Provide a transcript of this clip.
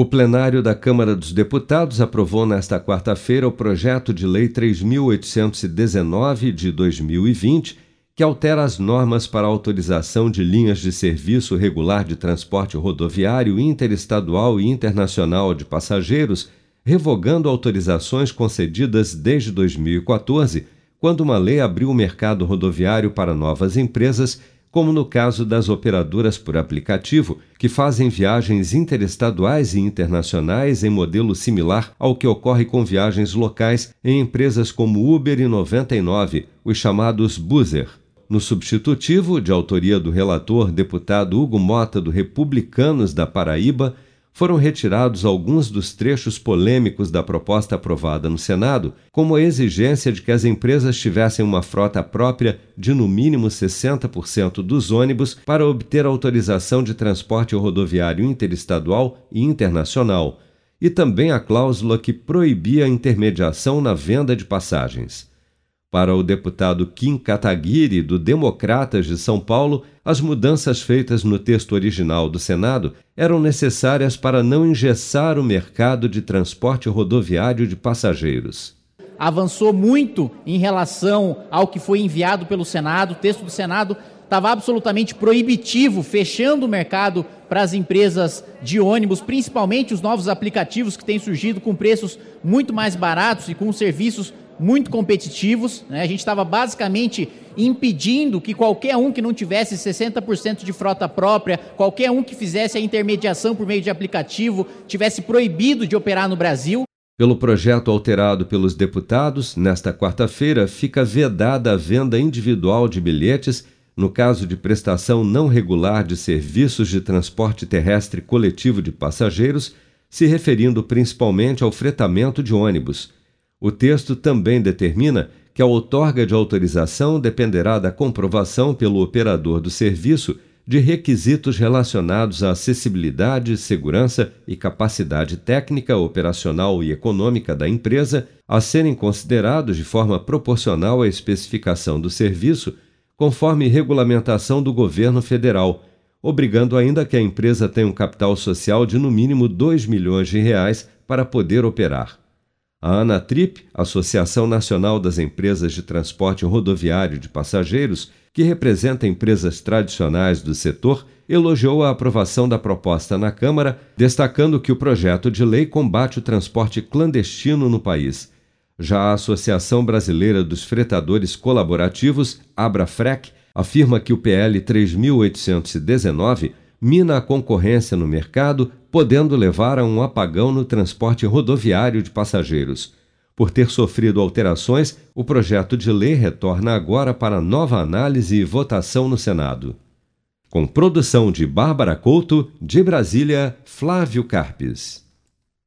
O plenário da Câmara dos Deputados aprovou nesta quarta-feira o projeto de lei 3819 de 2020, que altera as normas para autorização de linhas de serviço regular de transporte rodoviário interestadual e internacional de passageiros, revogando autorizações concedidas desde 2014, quando uma lei abriu o mercado rodoviário para novas empresas como no caso das operadoras por aplicativo, que fazem viagens interestaduais e internacionais em modelo similar ao que ocorre com viagens locais em empresas como Uber e 99, os chamados Buzzer. No substitutivo, de autoria do relator deputado Hugo Mota do Republicanos da Paraíba, foram retirados alguns dos trechos polêmicos da proposta aprovada no Senado, como a exigência de que as empresas tivessem uma frota própria de no mínimo 60% dos ônibus para obter autorização de transporte rodoviário interestadual e internacional, e também a cláusula que proibia a intermediação na venda de passagens. Para o deputado Kim Kataguiri, do Democratas de São Paulo, as mudanças feitas no texto original do Senado eram necessárias para não engessar o mercado de transporte rodoviário de passageiros. Avançou muito em relação ao que foi enviado pelo Senado. O texto do Senado estava absolutamente proibitivo, fechando o mercado para as empresas de ônibus, principalmente os novos aplicativos que têm surgido com preços muito mais baratos e com serviços muito competitivos. Né? A gente estava basicamente impedindo que qualquer um que não tivesse 60% de frota própria, qualquer um que fizesse a intermediação por meio de aplicativo, tivesse proibido de operar no Brasil. Pelo projeto alterado pelos deputados, nesta quarta-feira fica vedada a venda individual de bilhetes no caso de prestação não regular de serviços de transporte terrestre coletivo de passageiros, se referindo principalmente ao fretamento de ônibus. O texto também determina que a outorga de autorização dependerá da comprovação pelo operador do serviço de requisitos relacionados à acessibilidade, segurança e capacidade técnica, operacional e econômica da empresa, a serem considerados de forma proporcional à especificação do serviço, conforme regulamentação do governo federal, obrigando ainda que a empresa tenha um capital social de no mínimo 2 milhões de reais para poder operar. A ANATRIP, Associação Nacional das Empresas de Transporte Rodoviário de Passageiros, que representa empresas tradicionais do setor, elogiou a aprovação da proposta na Câmara, destacando que o projeto de lei combate o transporte clandestino no país. Já a Associação Brasileira dos Fretadores Colaborativos, Abrafrec, afirma que o PL 3819 mina a concorrência no mercado, podendo levar a um apagão no transporte rodoviário de passageiros. Por ter sofrido alterações, o projeto de lei retorna agora para nova análise e votação no Senado. Com produção de Bárbara Couto, de Brasília, Flávio Carpes.